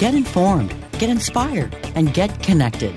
Get informed, get inspired, and get connected.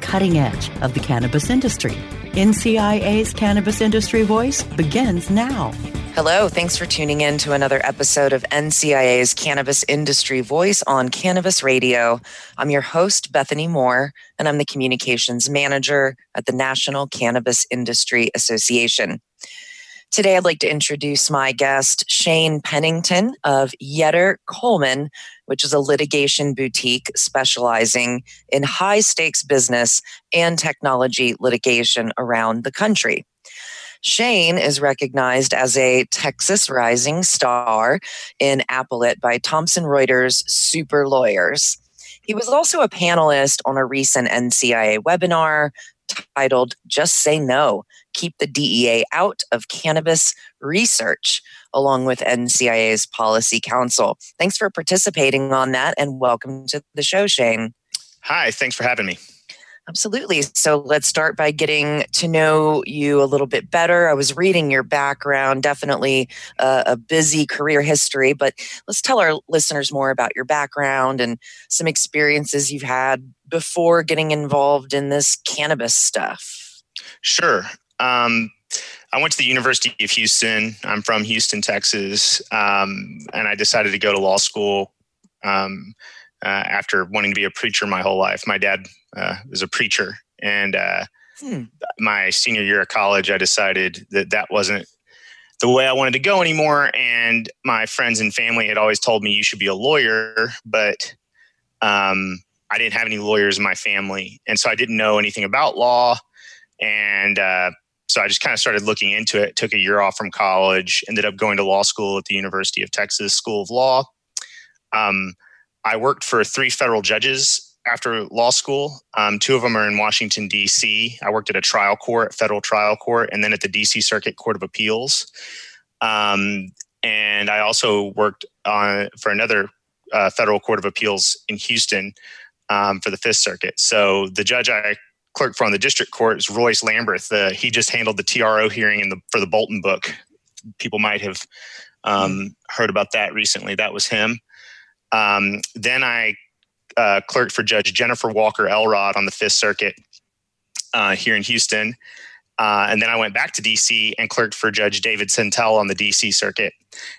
cutting edge of the cannabis industry. NCIA's Cannabis Industry Voice begins now. Hello, thanks for tuning in to another episode of NCIA's Cannabis Industry Voice on Cannabis Radio. I'm your host, Bethany Moore, and I'm the Communications Manager at the National Cannabis Industry Association. Today, I'd like to introduce my guest, Shane Pennington of Yetter Coleman, which is a litigation boutique specializing in high stakes business and technology litigation around the country. Shane is recognized as a Texas Rising Star in Appellate by Thomson Reuters Super Lawyers. He was also a panelist on a recent NCIA webinar titled Just Say No Keep the DEA Out of Cannabis Research, along with NCIA's Policy Council. Thanks for participating on that and welcome to the show, Shane. Hi, thanks for having me. Absolutely. So let's start by getting to know you a little bit better. I was reading your background, definitely a, a, busy career history, but let's tell our listeners more about your background and some experiences you've had before getting involved in this cannabis stuff. Sure. Um, I went to the University of Houston. I'm from Houston, Texas, um, and I decided to go to law school um, uh, after wanting to be a preacher my whole life. My dad uh, was a preacher, and uh, hmm. my senior year of college, I decided that that wasn't the way I wanted to go anymore. And my friends and family had always told me you should be a lawyer, but um, I didn't have any lawyers in my family, and so I didn't know anything about law. And uh, so I just kind of started looking into it. Took a year off from college. Ended up going to law school at the University of Texas School of Law. Um, I worked for three federal judges after law school. Um, two of them are in Washington, D.C. I worked at a trial court, federal trial court, and then at the D.C. Circuit Court of Appeals. Um, and I also worked on for another uh, federal court of appeals in Houston um, for the Fifth Circuit. So the judge I clerked for on the district court is Royce Lamberth. He just handled the TRO hearing in the, for the Bolton book. People might have um, heard about that recently. That was him. Um, then I uh, clerked for Judge Jennifer Walker Elrod on the Fifth Circuit uh, here in Houston. Uh, and then I went back to DC and clerked for Judge David Sentelle on the DC Circuit.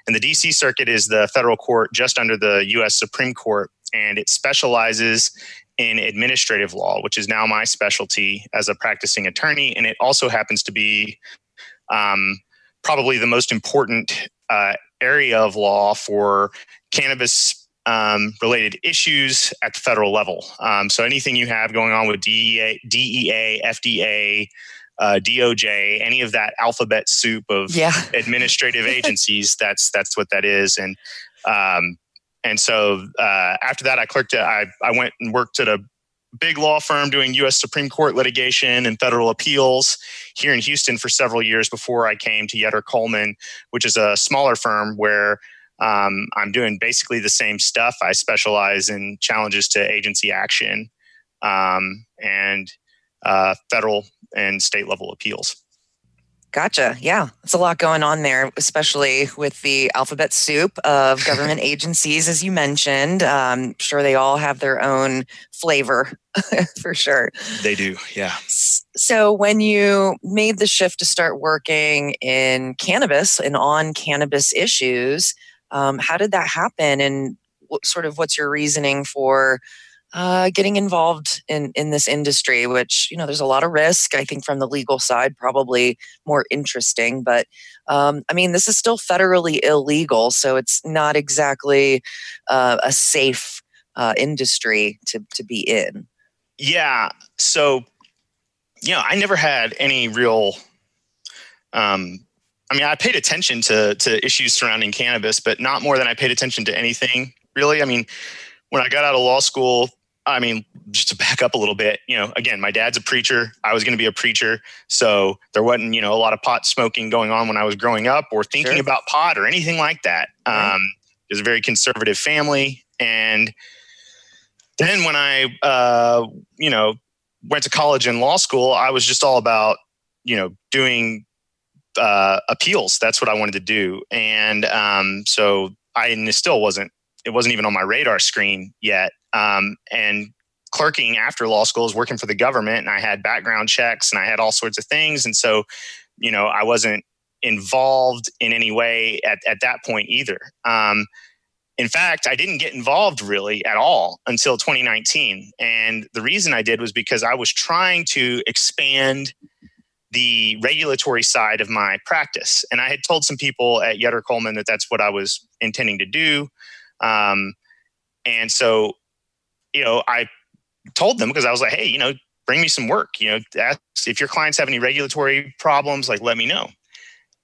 And the DC Circuit is the federal court just under the US Supreme Court, and it specializes in administrative law, which is now my specialty as a practicing attorney. And it also happens to be um, probably the most important uh, area of law for cannabis um, related issues at the federal level. Um, so anything you have going on with DEA, DEA FDA, uh, DOJ, any of that alphabet soup of yeah. administrative agencies, that's that's what that is. And um, and so uh, after that, I clerked. At, I I went and worked at a big law firm doing U.S. Supreme Court litigation and federal appeals here in Houston for several years before I came to Yetter Coleman, which is a smaller firm where um, I'm doing basically the same stuff. I specialize in challenges to agency action um, and uh, federal and state level appeals. Gotcha. Yeah, it's a lot going on there, especially with the alphabet soup of government agencies, as you mentioned. Um, sure, they all have their own flavor for sure. They do, yeah. So, when you made the shift to start working in cannabis and on cannabis issues, um, how did that happen, and what sort of what's your reasoning for uh, getting involved in in this industry? Which you know, there's a lot of risk. I think from the legal side, probably more interesting, but um, I mean, this is still federally illegal, so it's not exactly uh, a safe uh, industry to to be in. Yeah. So, you know, I never had any real um, I mean, I paid attention to to issues surrounding cannabis, but not more than I paid attention to anything really. I mean, when I got out of law school, I mean, just to back up a little bit, you know, again, my dad's a preacher. I was going to be a preacher. So there wasn't, you know, a lot of pot smoking going on when I was growing up or thinking sure. about pot or anything like that. Right. Um, it was a very conservative family. And then when I, uh, you know, went to college and law school, I was just all about, you know, doing uh, appeals. That's what I wanted to do. And um, so I and it still wasn't, it wasn't even on my radar screen yet. Um, and clerking after law school was working for the government and I had background checks and I had all sorts of things. And so, you know, I wasn't involved in any way at, at that point either. Um, in fact, I didn't get involved really at all until 2019. And the reason I did was because I was trying to expand the regulatory side of my practice. And I had told some people at Yetter Coleman that that's what I was intending to do. Um, and so, you know, I told them because I was like, hey, you know, bring me some work. You know, ask, if your clients have any regulatory problems, like let me know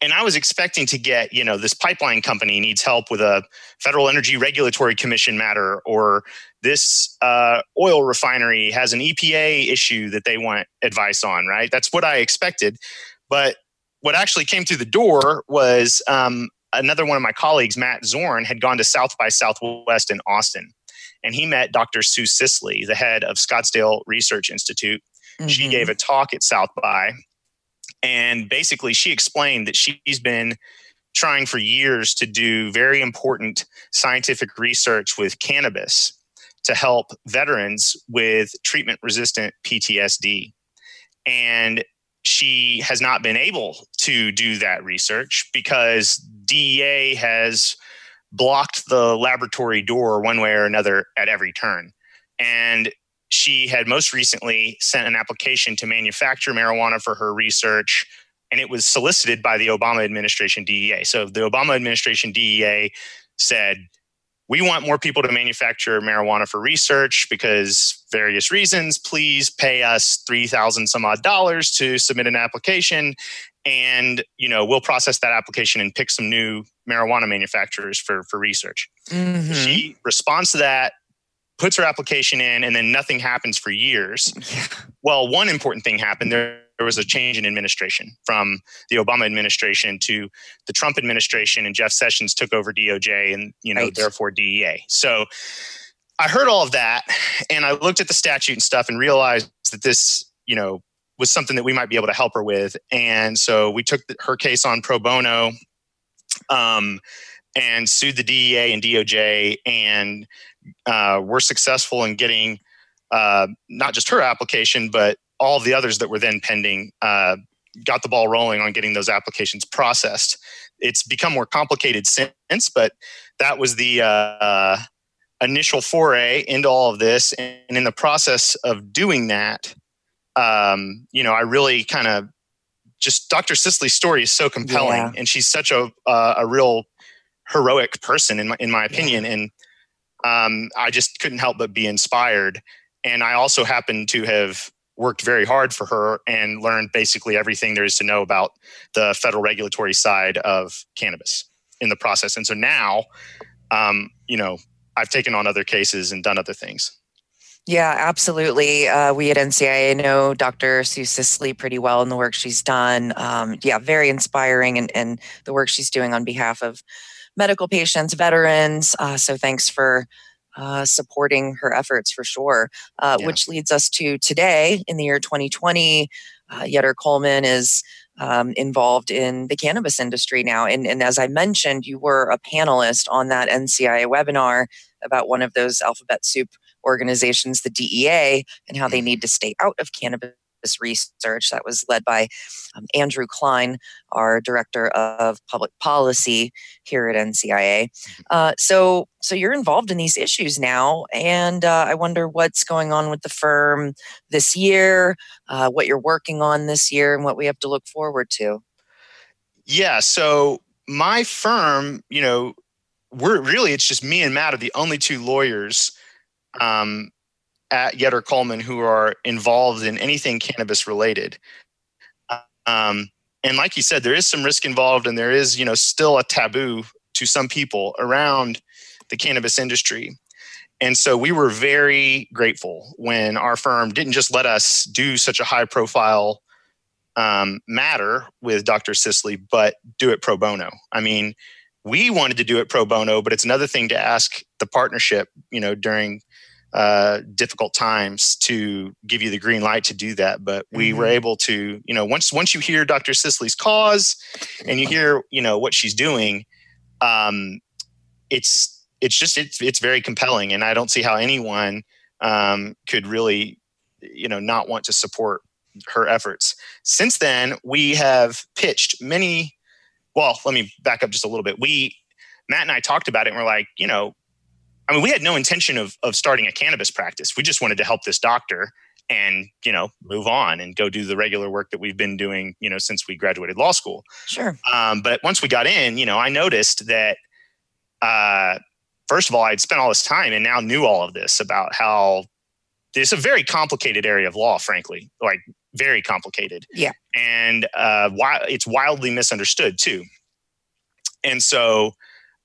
and I was expecting to get, you know, this pipeline company needs help with a Federal Energy Regulatory Commission matter, or this uh, oil refinery has an EPA issue that they want advice on, right? That's what I expected. But what actually came through the door was um, another one of my colleagues, Matt Zorn, had gone to South by Southwest in Austin. And he met Dr. Sue Sisley, the head of Scottsdale Research Institute. Mm-hmm. She gave a talk at South by and basically, she explained that she's been trying for years to do very important scientific research with cannabis to help veterans with treatment resistant PTSD. And she has not been able to do that research because DEA has blocked the laboratory door one way or another at every turn. And she had most recently sent an application to manufacture marijuana for her research, and it was solicited by the Obama administration DEA. So the Obama administration DEA said, we want more people to manufacture marijuana for research because various reasons. Please pay us three thousand some odd dollars to submit an application, and you know we'll process that application and pick some new marijuana manufacturers for for research. Mm-hmm. She responds to that puts her application in, and then nothing happens for years. Yeah. Well, one important thing happened. There, there was a change in administration from the Obama administration to the Trump administration, and Jeff Sessions took over DOJ, and you know, right. therefore DEA. So I heard all of that, and I looked at the statute and stuff, and realized that this, you know, was something that we might be able to help her with. And so we took her case on pro bono. Um, and sued the DEA and DOJ and uh, were successful in getting uh, not just her application, but all the others that were then pending. Uh, got the ball rolling on getting those applications processed. It's become more complicated since, but that was the uh, initial foray into all of this. And in the process of doing that, um, you know, I really kind of just Dr. Sisley's story is so compelling, yeah. and she's such a uh, a real heroic person in my in my opinion, yeah. and um, I just couldn't help but be inspired. And I also happened to have worked very hard for her and learned basically everything there is to know about the federal regulatory side of cannabis in the process. And so now, um, you know, I've taken on other cases and done other things. Yeah, absolutely. Uh, we at NCIA know Dr. Sue Sisley pretty well in the work she's done. Um, yeah, very inspiring and, and the work she's doing on behalf of medical patients, veterans. Uh, so thanks for uh, supporting her efforts for sure. Uh, yeah. Which leads us to today in the year 2020. Uh, Yetter Coleman is um, involved in the cannabis industry now. And, and as I mentioned, you were a panelist on that NCIA webinar about one of those alphabet soup organizations, the DEA, and how they mm-hmm. need to stay out of cannabis research that was led by um, Andrew Kline, our director of public policy here at NCIA. Mm-hmm. Uh, so, so you're involved in these issues now, and uh, I wonder what's going on with the firm this year, uh, what you're working on this year, and what we have to look forward to. Yeah. So my firm, you know, we're really it's just me and Matt are the only two lawyers um, at Yetter Coleman who are involved in anything cannabis related. Um, and like you said, there is some risk involved, and there is, you know, still a taboo to some people around the cannabis industry. And so we were very grateful when our firm didn't just let us do such a high profile um, matter with Dr. Sisley, but do it pro bono. I mean, we wanted to do it pro bono, but it's another thing to ask the partnership, you know, during uh, difficult times to give you the green light to do that. But we mm-hmm. were able to, you know, once once you hear Dr. Sisley's cause and you hear, you know, what she's doing, um, it's it's just it's it's very compelling, and I don't see how anyone um, could really, you know, not want to support her efforts. Since then, we have pitched many. Well, let me back up just a little bit. We Matt and I talked about it, and we're like, you know, I mean, we had no intention of of starting a cannabis practice. We just wanted to help this doctor and you know move on and go do the regular work that we've been doing you know since we graduated law school sure um, but once we got in you know i noticed that uh, first of all, I'd spent all this time and now knew all of this about how it's a very complicated area of law, frankly, like very complicated. Yeah. And uh, why it's wildly misunderstood too. And so,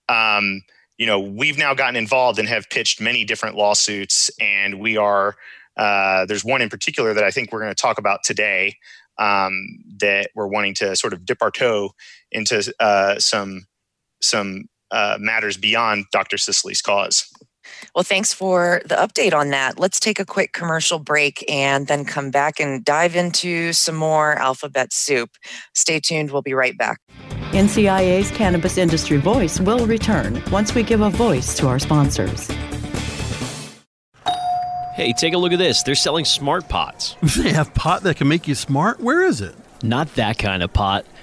um, you know, we've now gotten involved and have pitched many different lawsuits, and we are. Uh, there's one in particular that I think we're going to talk about today um, that we're wanting to sort of dip our toe into uh, some some uh, matters beyond Dr. Sisley's cause. Well, thanks for the update on that. Let's take a quick commercial break and then come back and dive into some more alphabet soup. Stay tuned. We'll be right back. NCIA's Cannabis Industry Voice will return once we give a voice to our sponsors. Hey, take a look at this. They're selling smart pots. They have pot that can make you smart? Where is it? Not that kind of pot.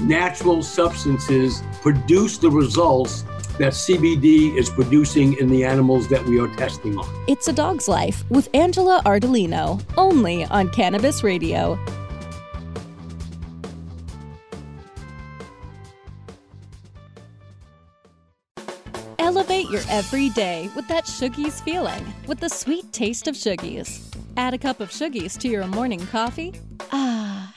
natural substances produce the results that CBD is producing in the animals that we are testing on. It's a Dog's Life with Angela Ardolino, only on Cannabis Radio. Elevate your everyday with that Shoogies feeling, with the sweet taste of Shoogies. Add a cup of Shoogies to your morning coffee.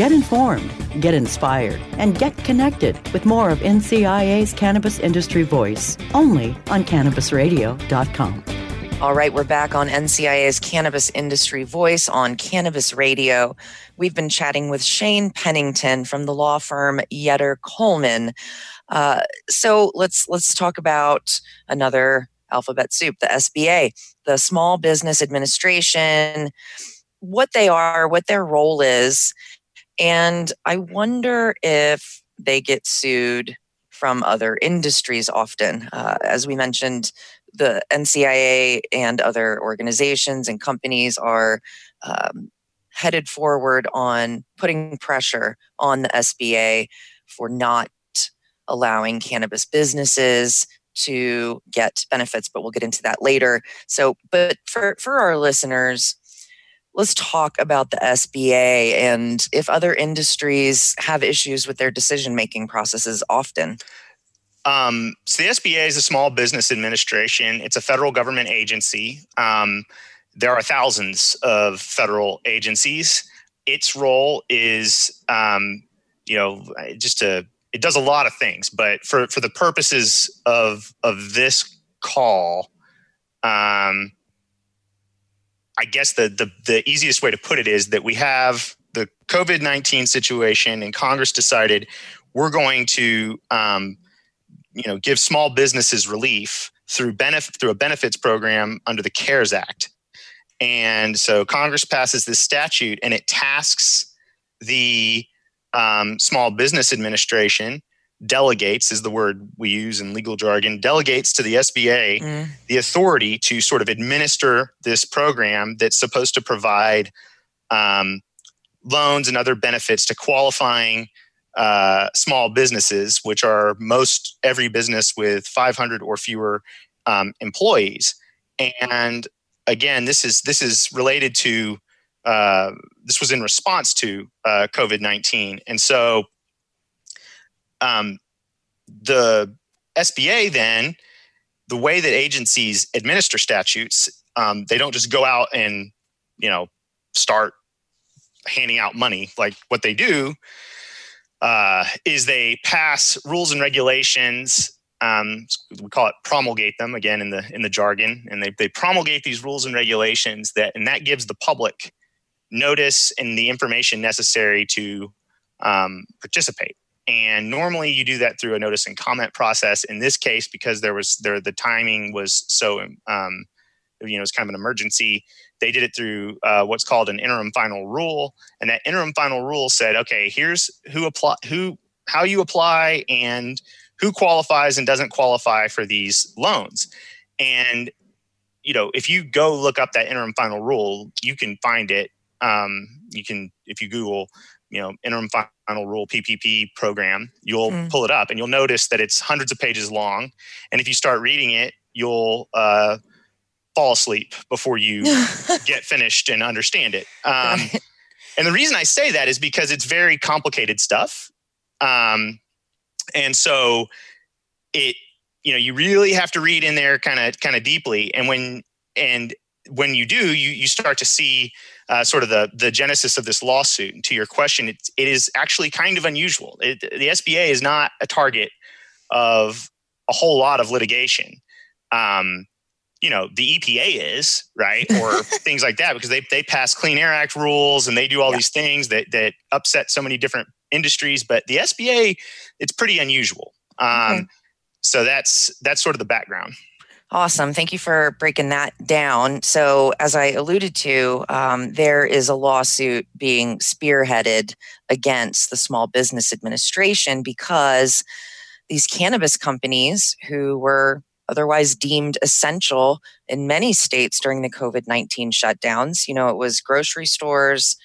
Get informed, get inspired, and get connected with more of NCIA's Cannabis Industry Voice only on CannabisRadio.com. All right, we're back on NCIA's Cannabis Industry Voice on Cannabis Radio. We've been chatting with Shane Pennington from the law firm Yetter Coleman. Uh, so let's let's talk about another alphabet soup, the SBA, the Small Business Administration, what they are, what their role is, and I wonder if they get sued from other industries often. Uh, as we mentioned, the NCIA and other organizations and companies are um, headed forward on putting pressure on the SBA for not allowing cannabis businesses to get benefits, but we'll get into that later. So, but for, for our listeners, let's talk about the SBA and if other industries have issues with their decision making processes often. Um, so the SBA is a Small Business Administration. It's a federal government agency. Um, there are thousands of federal agencies. Its role is, um, you know, just to it does a lot of things, but for for the purposes of of this call, um, I guess the, the the easiest way to put it is that we have the COVID nineteen situation, and Congress decided we're going to um, you know give small businesses relief through benefit through a benefits program under the CARES Act. And so Congress passes this statute and it tasks the um, Small Business Administration, delegates is the word we use in legal jargon, delegates to the SBA mm. the authority to sort of administer this program that's supposed to provide um, loans and other benefits to qualifying uh, small businesses, which are most every business with 500 or fewer um, employees. And again, this is this is related to uh, this was in response to uh, COVID 19. And so um, the SBA then, the way that agencies administer statutes, um, they don't just go out and, you know, start handing out money. Like what they do uh, is they pass rules and regulations. Um, we call it promulgate them again in the in the jargon, and they they promulgate these rules and regulations that, and that gives the public notice and the information necessary to um, participate. And normally you do that through a notice and comment process. In this case, because there was there the timing was so um, you know it's kind of an emergency, they did it through uh, what's called an interim final rule. And that interim final rule said, okay, here's who apply who how you apply and who qualifies and doesn't qualify for these loans. And you know, if you go look up that interim final rule, you can find it um, you can if you google you know interim final rule ppp program you'll mm. pull it up and you'll notice that it's hundreds of pages long. And if you start reading it you'll uh, fall asleep before you get finished and understand it. Um, and the reason i say that is because it's very complicated stuff. Um, and so it you know you really have to read in there kind of kind of deeply. And when and when you do you you start to see uh, sort of the the genesis of this lawsuit. And to your question, it, it is actually kind of unusual. It, the SBA is not a target of a whole lot of litigation. Um, you know, the EPA is right, or things like that, because they they pass Clean Air Act rules and they do all yeah. these things that that upset so many different industries. But the SBA, it's pretty unusual. Um, okay. So that's that's sort of the background. Awesome. Thank you for breaking that down. So, as I alluded to, um, there is a lawsuit being spearheaded against the Small Business Administration because these cannabis companies who were otherwise deemed essential in many states during the COVID 19 shutdowns, you know, it was grocery stores,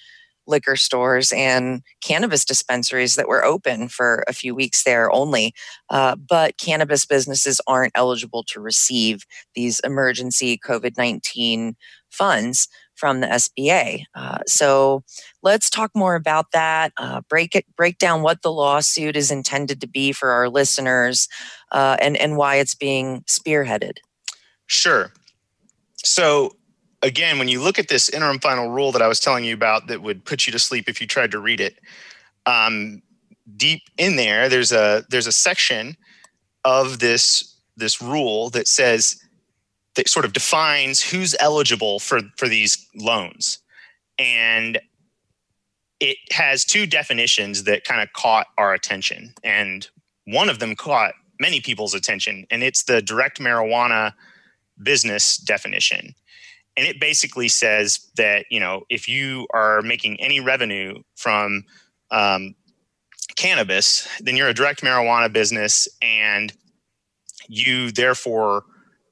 liquor stores and cannabis dispensaries that were open for a few weeks there only. Uh, but cannabis businesses aren't eligible to receive these emergency COVID 19 funds from the SBA. Uh, so let's talk more about that. Uh, break it, break down what the lawsuit is intended to be for our listeners, uh, and and why it's being spearheaded. Sure. So again, when you look at this interim final rule that I was telling you about that would put you to sleep if you tried to read it, um, deep in there, there's a there's a section of this this rule that says that sort of defines who's eligible for for these loans, and it has two definitions that kind of caught our attention, and one of them caught many people's attention, and it's the direct marijuana business definition and it basically says that you know if you are making any revenue from um, cannabis then you're a direct marijuana business and you therefore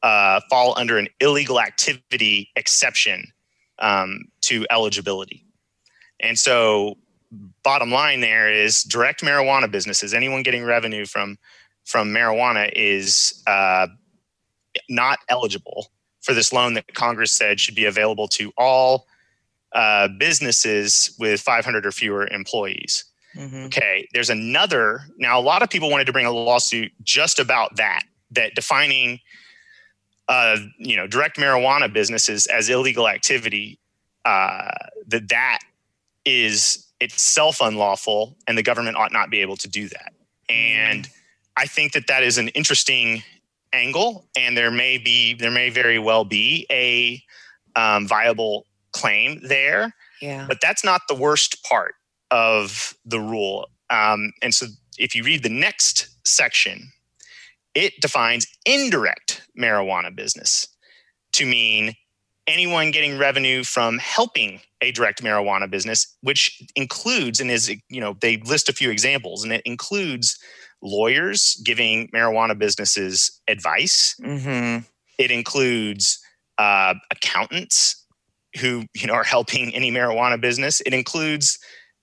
uh, fall under an illegal activity exception um, to eligibility. And so bottom line there is direct marijuana businesses anyone getting revenue from from marijuana is uh, not eligible for this loan that Congress said should be available to all uh, businesses with 500 or fewer employees. Mm-hmm. Okay, there's another. Now, a lot of people wanted to bring a lawsuit just about that, that defining, uh, you know, direct marijuana businesses as illegal activity, uh, that that is itself unlawful, and the government ought not be able to do that. And I think that that is an interesting angle, and there may be there may very well be a um, viable claim there. Yeah. But that's not the worst part of the rule. Um, and so if you read the next section, it defines indirect marijuana business to mean anyone getting revenue from helping a direct marijuana business, which includes and is, you know, they list a few examples, and it includes lawyers giving marijuana businesses advice. Mm-hmm. It includes uh, accountants who, you know, are helping any marijuana business. It includes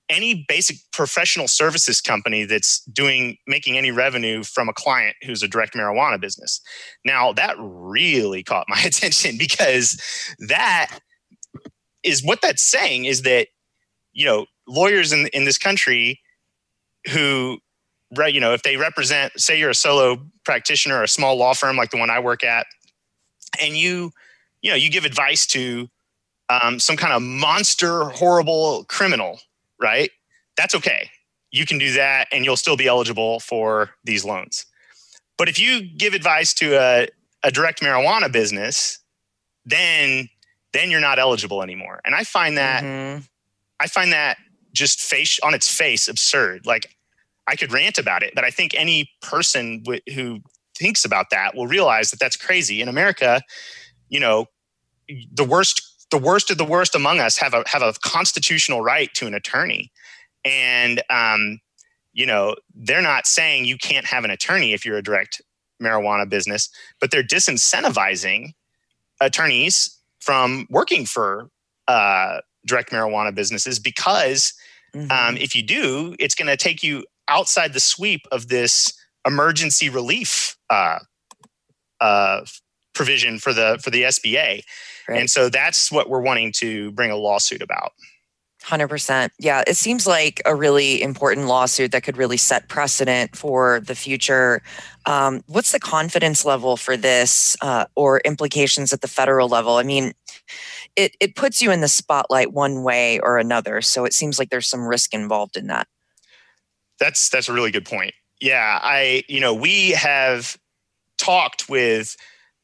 any basic professional services company that's doing making any revenue from a client who's a direct marijuana business. Now that really caught my attention because that is what that's saying is that you know lawyers in in this country who you know if they represent say you're a solo practitioner or a small law firm like the one I work at and you you know you give advice to um, some kind of monster horrible criminal right? That's okay. You can do that and you'll still be eligible for these loans. But if you give advice to a, a direct marijuana business, then then you're not eligible anymore. And I find that mm-hmm. I find that just face on its face absurd. Like I could rant about it, but I think any person w- who thinks about that will realize that that's crazy. In America, you know, the worst the worst of the worst among us have a have a constitutional right to an attorney, and um, you know they're not saying you can't have an attorney if you're a direct marijuana business, but they're disincentivizing attorneys from working for uh, direct marijuana businesses because mm-hmm. um, if you do, it's going to take you outside the sweep of this emergency relief uh, uh, provision for the for the SBA. Right. And so that's what we're wanting to bring a lawsuit about. 100%. Yeah, it seems like a really important lawsuit that could really set precedent for the future. Um, what's the confidence level for this uh, or implications at the federal level? I mean, it, it puts you in the spotlight one way or another. So it seems like there's some risk involved in that. That's that's a really good point. Yeah, I you know we have talked with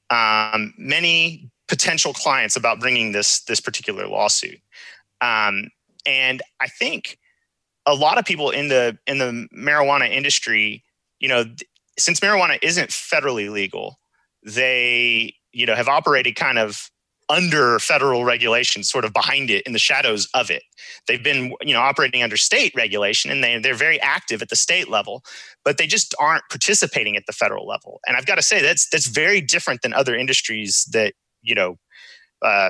um, many potential clients about bringing this this particular lawsuit. Um, and I think a lot of people in the in the marijuana industry, you know, th- since marijuana isn't federally legal, they you know have operated kind of under federal regulation, sort of behind it in the shadows of it. They've been, you know, operating under state regulation and they, they're very active at the state level, but they just aren't participating at the federal level. And I've got to say that's that's very different than other industries that you know, uh,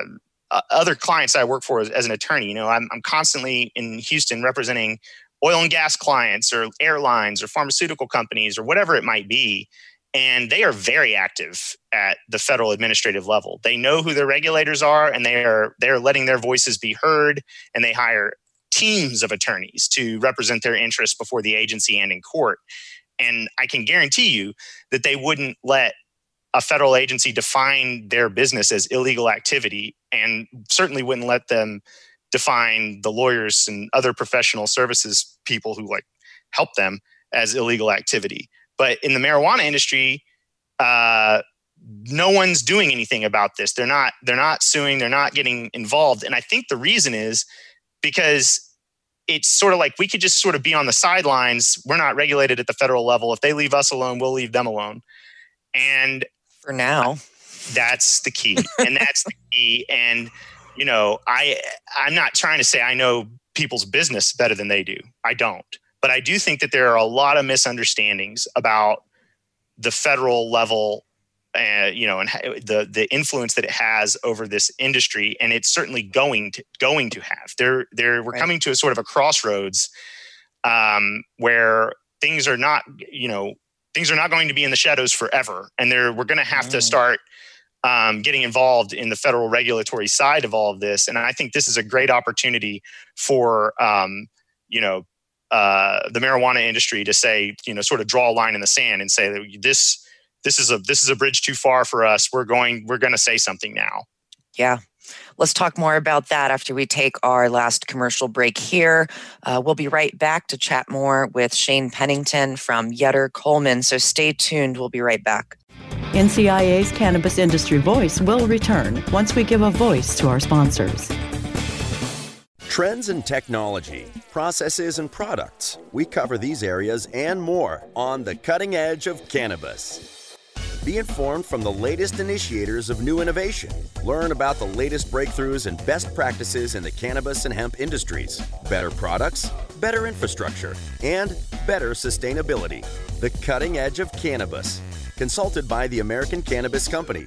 other clients I work for as, as, an attorney. You know, I'm, I'm constantly in Houston representing oil and gas clients or airlines or pharmaceutical companies or whatever it might be. And they are very active at the federal administrative level. They know who their regulators are and they are they're letting their voices be heard and they hire teams of attorneys to represent their interests before the agency and in court. And I can guarantee you that they wouldn't let a federal agency define their business as illegal activity and certainly wouldn't let them define the lawyers and other professional services people who like help them as illegal activity but in the marijuana industry uh, no one's doing anything about this they're not they're not suing they're not getting involved and i think the reason is because it's sort of like we could just sort of be on the sidelines we're not regulated at the federal level if they leave us alone we'll leave them alone and for now. That's the key. and that's the key. And, you know, I I'm not trying to say I know people's business better than they do. I don't. But I do think that there are a lot of misunderstandings about the federal level uh, you know, and the the influence that it has over this industry, and it's certainly going to going to have. There, there, we're right. coming to a sort of a crossroads um, where things are not, you know, things are not going to be in the shadows forever, and there we're going to have to start um, getting involved in the federal regulatory side of all of this. And I think this is a great opportunity for um, you know uh, the marijuana industry to say you know sort of draw a line in the sand and say that this this is a this is a bridge too far for us. We're going we're going to say something now. Yeah. Let's talk more about that after we take our last commercial break here. Uh, we'll be right back to chat more with Shane Pennington from Yetter Coleman. So stay tuned. We'll be right back. NCIA's Cannabis Industry Voice will return once we give a voice to our sponsors. Trends in technology, processes, and products. We cover these areas and more on the cutting edge of cannabis. Be informed from the latest initiators of new innovation. Learn about the latest breakthroughs and best practices in the cannabis and hemp industries. Better products, better infrastructure, and better sustainability. The cutting edge of cannabis. Consulted by the American Cannabis Company.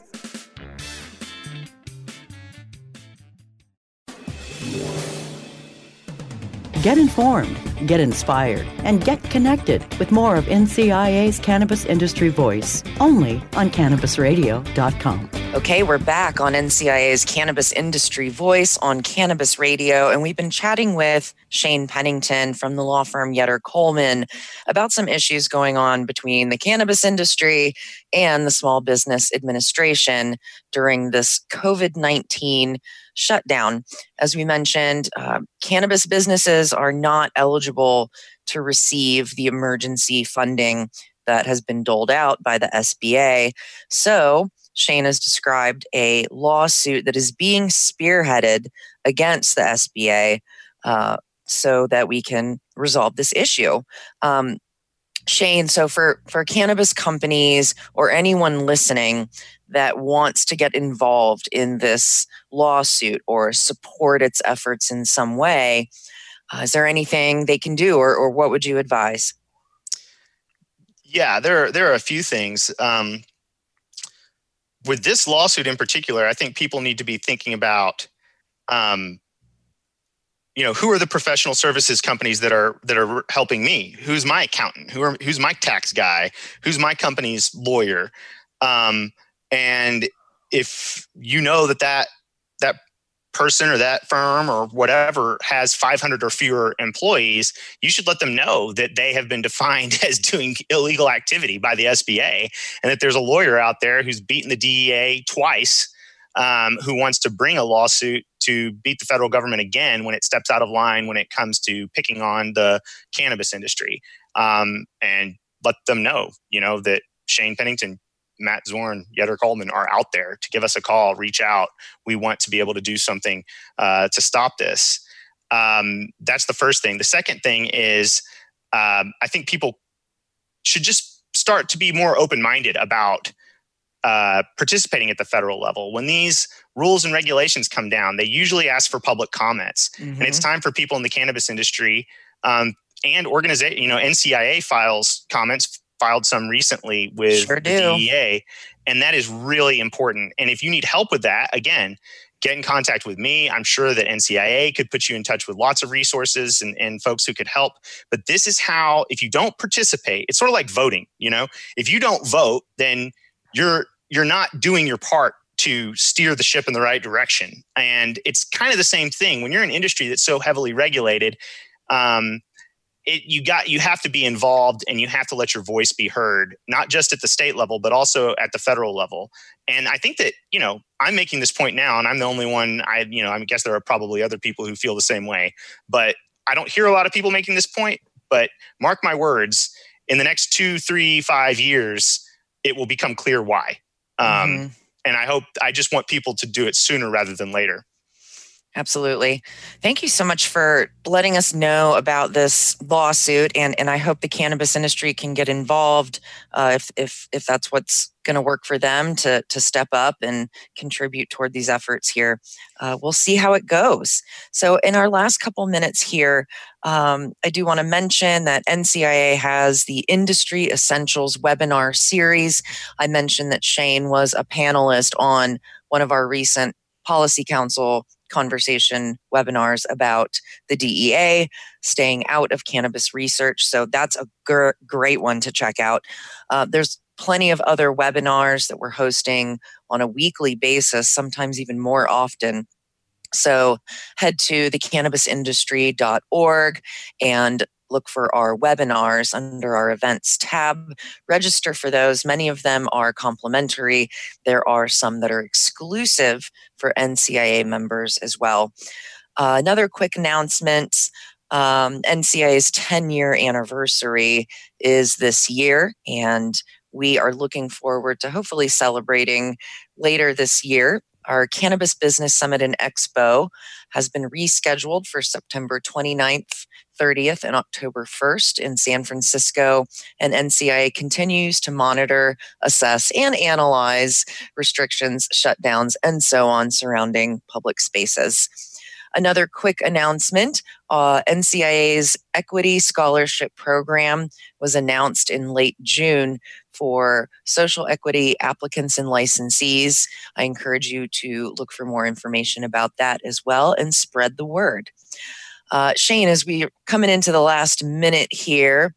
Get informed, get inspired, and get connected with more of NCIA's Cannabis Industry Voice only on CannabisRadio.com. Okay, we're back on NCIA's Cannabis Industry Voice on Cannabis Radio, and we've been chatting with Shane Pennington from the law firm Yetter Coleman about some issues going on between the cannabis industry and the Small Business Administration during this COVID 19 shutdown. As we mentioned, uh, cannabis businesses are not eligible to receive the emergency funding that has been doled out by the SBA. So, Shane has described a lawsuit that is being spearheaded against the SBA uh, so that we can resolve this issue. Um, Shane, so for, for cannabis companies or anyone listening that wants to get involved in this lawsuit or support its efforts in some way, uh, is there anything they can do or, or what would you advise? Yeah, there are, there are a few things. Um, with this lawsuit in particular, I think people need to be thinking about, um, you know, who are the professional services companies that are that are helping me? Who's my accountant? Who are who's my tax guy? Who's my company's lawyer? Um, and if you know that that that person or that firm or whatever has 500 or fewer employees, you should let them know that they have been defined as doing illegal activity by the SBA and that there's a lawyer out there who's beaten the DEA twice um, who wants to bring a lawsuit to beat the federal government again when it steps out of line when it comes to picking on the cannabis industry. Um, and let them know, you know, that Shane Pennington Matt Zorn, Yetter Coleman are out there to give us a call, reach out. We want to be able to do something uh, to stop this. Um, that's the first thing. The second thing is um, I think people should just start to be more open minded about uh, participating at the federal level. When these rules and regulations come down, they usually ask for public comments, mm-hmm. and it's mm-hmm. time for people in the cannabis industry um, and organization, you know, NCIA files comments filed some recently with sure the DEA, and that is really important. And if you need help with that, again, get in contact with me. I'm sure that NCIA could put you in touch with lots of resources and, and folks who could help. But this is how, if you don't participate, it's sort of like voting. You know, if you don't vote, then you're you're not doing your part to steer the ship in the right direction. And it's kind of the same thing when you're in an industry that's so heavily regulated. Um, it, you got you have to be involved and you have to let your voice be heard not just at the state level but also at the federal level. And i think that you know i'm making this point now and i'm the only one i you know i guess there are probably other people who feel the same way. But i don't hear a lot of people making this point but mark my words in the next two three five years it will become clear why. Um, mm-hmm. and i hope i just want people to do it sooner rather than later Absolutely. Thank you so much for letting us know about this lawsuit, and and I hope the cannabis industry can get involved uh, if if if that's what's going to work for them to to step up and contribute toward these efforts here. Uh, we'll see how it goes. So, in our last couple minutes here, um, I do want to mention that NCIA has the Industry Essentials webinar series. I mentioned that Shane was a panelist on one of our recent Policy Council conversation webinars about the DEA, staying out of cannabis research. So that's a gr- great one to check out. Uh, there's plenty of other webinars that we're hosting on a weekly basis, sometimes even more often. So head to thecannabisindustry.org and look for our webinars under our events tab. Register for those. Many of them are complimentary. There are some that are exclusive for NCIA members as well. Uh, another quick announcement um, NCIA's 10 year anniversary is this year, and we are looking forward to hopefully celebrating later this year. Our Cannabis Business Summit and Expo has been rescheduled for September 29th 30th and October 1st in San Francisco. And NCIA continues to monitor, assess, and analyze restrictions, shutdowns, and so on surrounding public spaces. Another quick announcement uh, NCIA's Equity Scholarship Program was announced in late June for social equity applicants and licensees. I encourage you to look for more information about that as well and spread the word. Uh, Shane, as we're coming into the last minute here,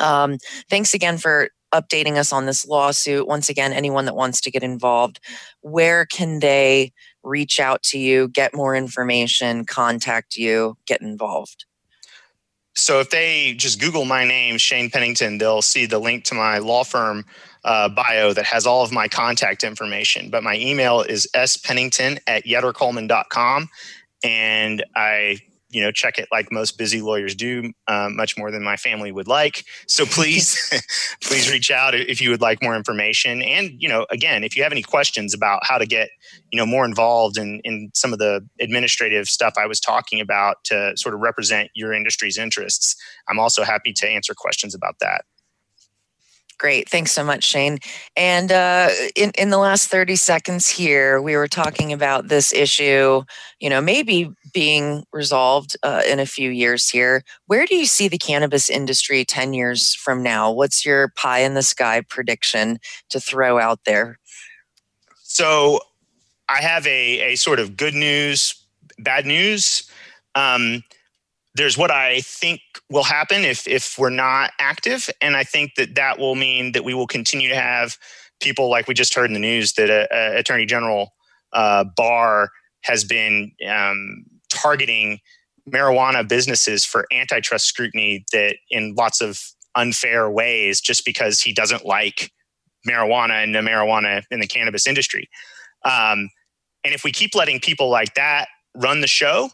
um, thanks again for updating us on this lawsuit. Once again, anyone that wants to get involved, where can they reach out to you, get more information, contact you, get involved? So if they just Google my name, Shane Pennington, they'll see the link to my law firm uh, bio that has all of my contact information. But my email is spennington at yettercoleman.com. And I you know check it like most busy lawyers do um, much more than my family would like. So please please reach out if you would like more information. And you know again if you have any questions about how to get you know more involved in in some of the administrative stuff i was talking about to sort of represent your industry's interests i'm also happy to answer questions about that Great. Thanks so much, Shane. And uh, in, in the last 30 seconds here, we were talking about this issue, you know, maybe being resolved uh, in a few years here. Where do you see the cannabis industry 10 years from now? What's your pie in the sky prediction to throw out there? So I have a, a sort of good news, bad news. Um, there's what I think will happen if if we're not active, and I think that that will mean that we will continue to have people like we just heard in the news that a, a Attorney General uh, Barr has been um, targeting marijuana businesses for antitrust scrutiny that in lots of unfair ways just because he doesn't like marijuana and the marijuana in the cannabis industry. Um, and if we keep letting people like that run the show,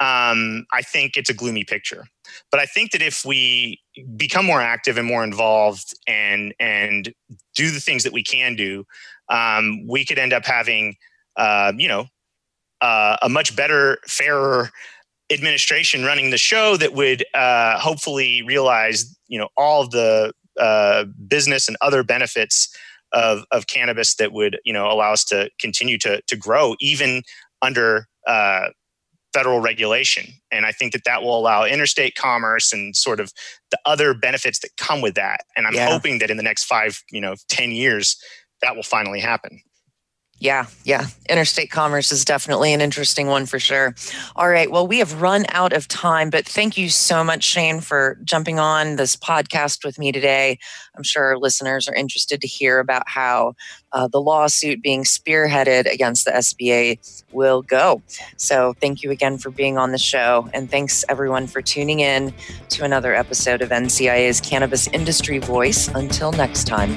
um, I think it's a gloomy picture. But I think that if we become more active and more involved and and do the things that we can do, um, we could end up having, uh, you know, uh, a much better, fairer administration running the show that would uh, hopefully realize, you know, all the uh, business and other benefits of, of cannabis that would, you know, allow us to continue to to grow even under uh, federal regulation. And I think that that will allow interstate commerce and sort of the other benefits that come with that. And I'm yeah. hoping that in the next five, you know, 10 years, that will finally happen. Yeah, yeah. Interstate commerce is definitely an interesting one for sure. All right. Well, we have run out of time, but thank you so much, Shane, for jumping on this podcast with me today. I'm sure our listeners are interested to hear about how uh, the lawsuit being spearheaded against the SBA will go. So, thank you again for being on the show. And thanks everyone for tuning in to another episode of NCIA's Cannabis Industry Voice. Until next time.